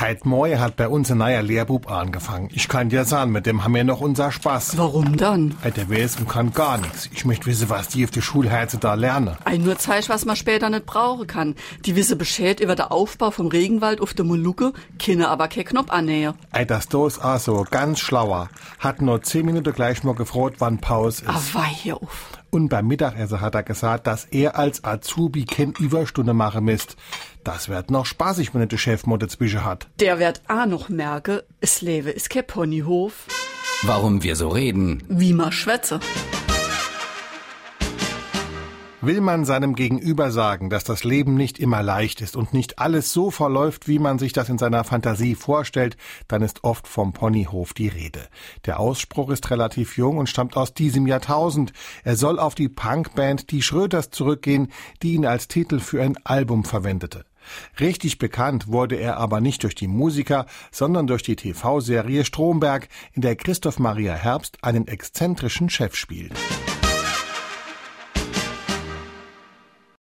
Heit Moje hat bei uns ein neuer Lehrbub angefangen. Ich kann dir sagen, mit dem haben wir noch unser Spaß. Warum dann? Heit, der weiß und kann gar nichts. Ich möchte wissen, was die auf der Schulheize da lernen. Ein nur Zeich, was man später nicht brauchen kann. Die wisse Bescheid über den Aufbau vom Regenwald auf der Molucke, kinne aber kein Knopf annähe. Ey, das do ist so, ganz schlauer. Hat nur zehn Minuten gleich mal gefroht, wann Pause ist. Ah, hier auf. Und beim Mittagessen hat er gesagt, dass er als Azubi kein Überstunde machen misst. Das wird noch spaßig, wenn er der Chef mal dazwischen hat. Der wird a noch merke, es lebe ist kein Ponyhof, Warum wir so reden. wie ma schwätze. Will man seinem Gegenüber sagen, dass das Leben nicht immer leicht ist und nicht alles so verläuft, wie man sich das in seiner Fantasie vorstellt, dann ist oft vom Ponyhof die Rede. Der Ausspruch ist relativ jung und stammt aus diesem Jahrtausend. Er soll auf die Punkband Die Schröters zurückgehen, die ihn als Titel für ein Album verwendete. Richtig bekannt wurde er aber nicht durch die Musiker, sondern durch die TV-Serie Stromberg, in der Christoph Maria Herbst einen exzentrischen Chef spielt.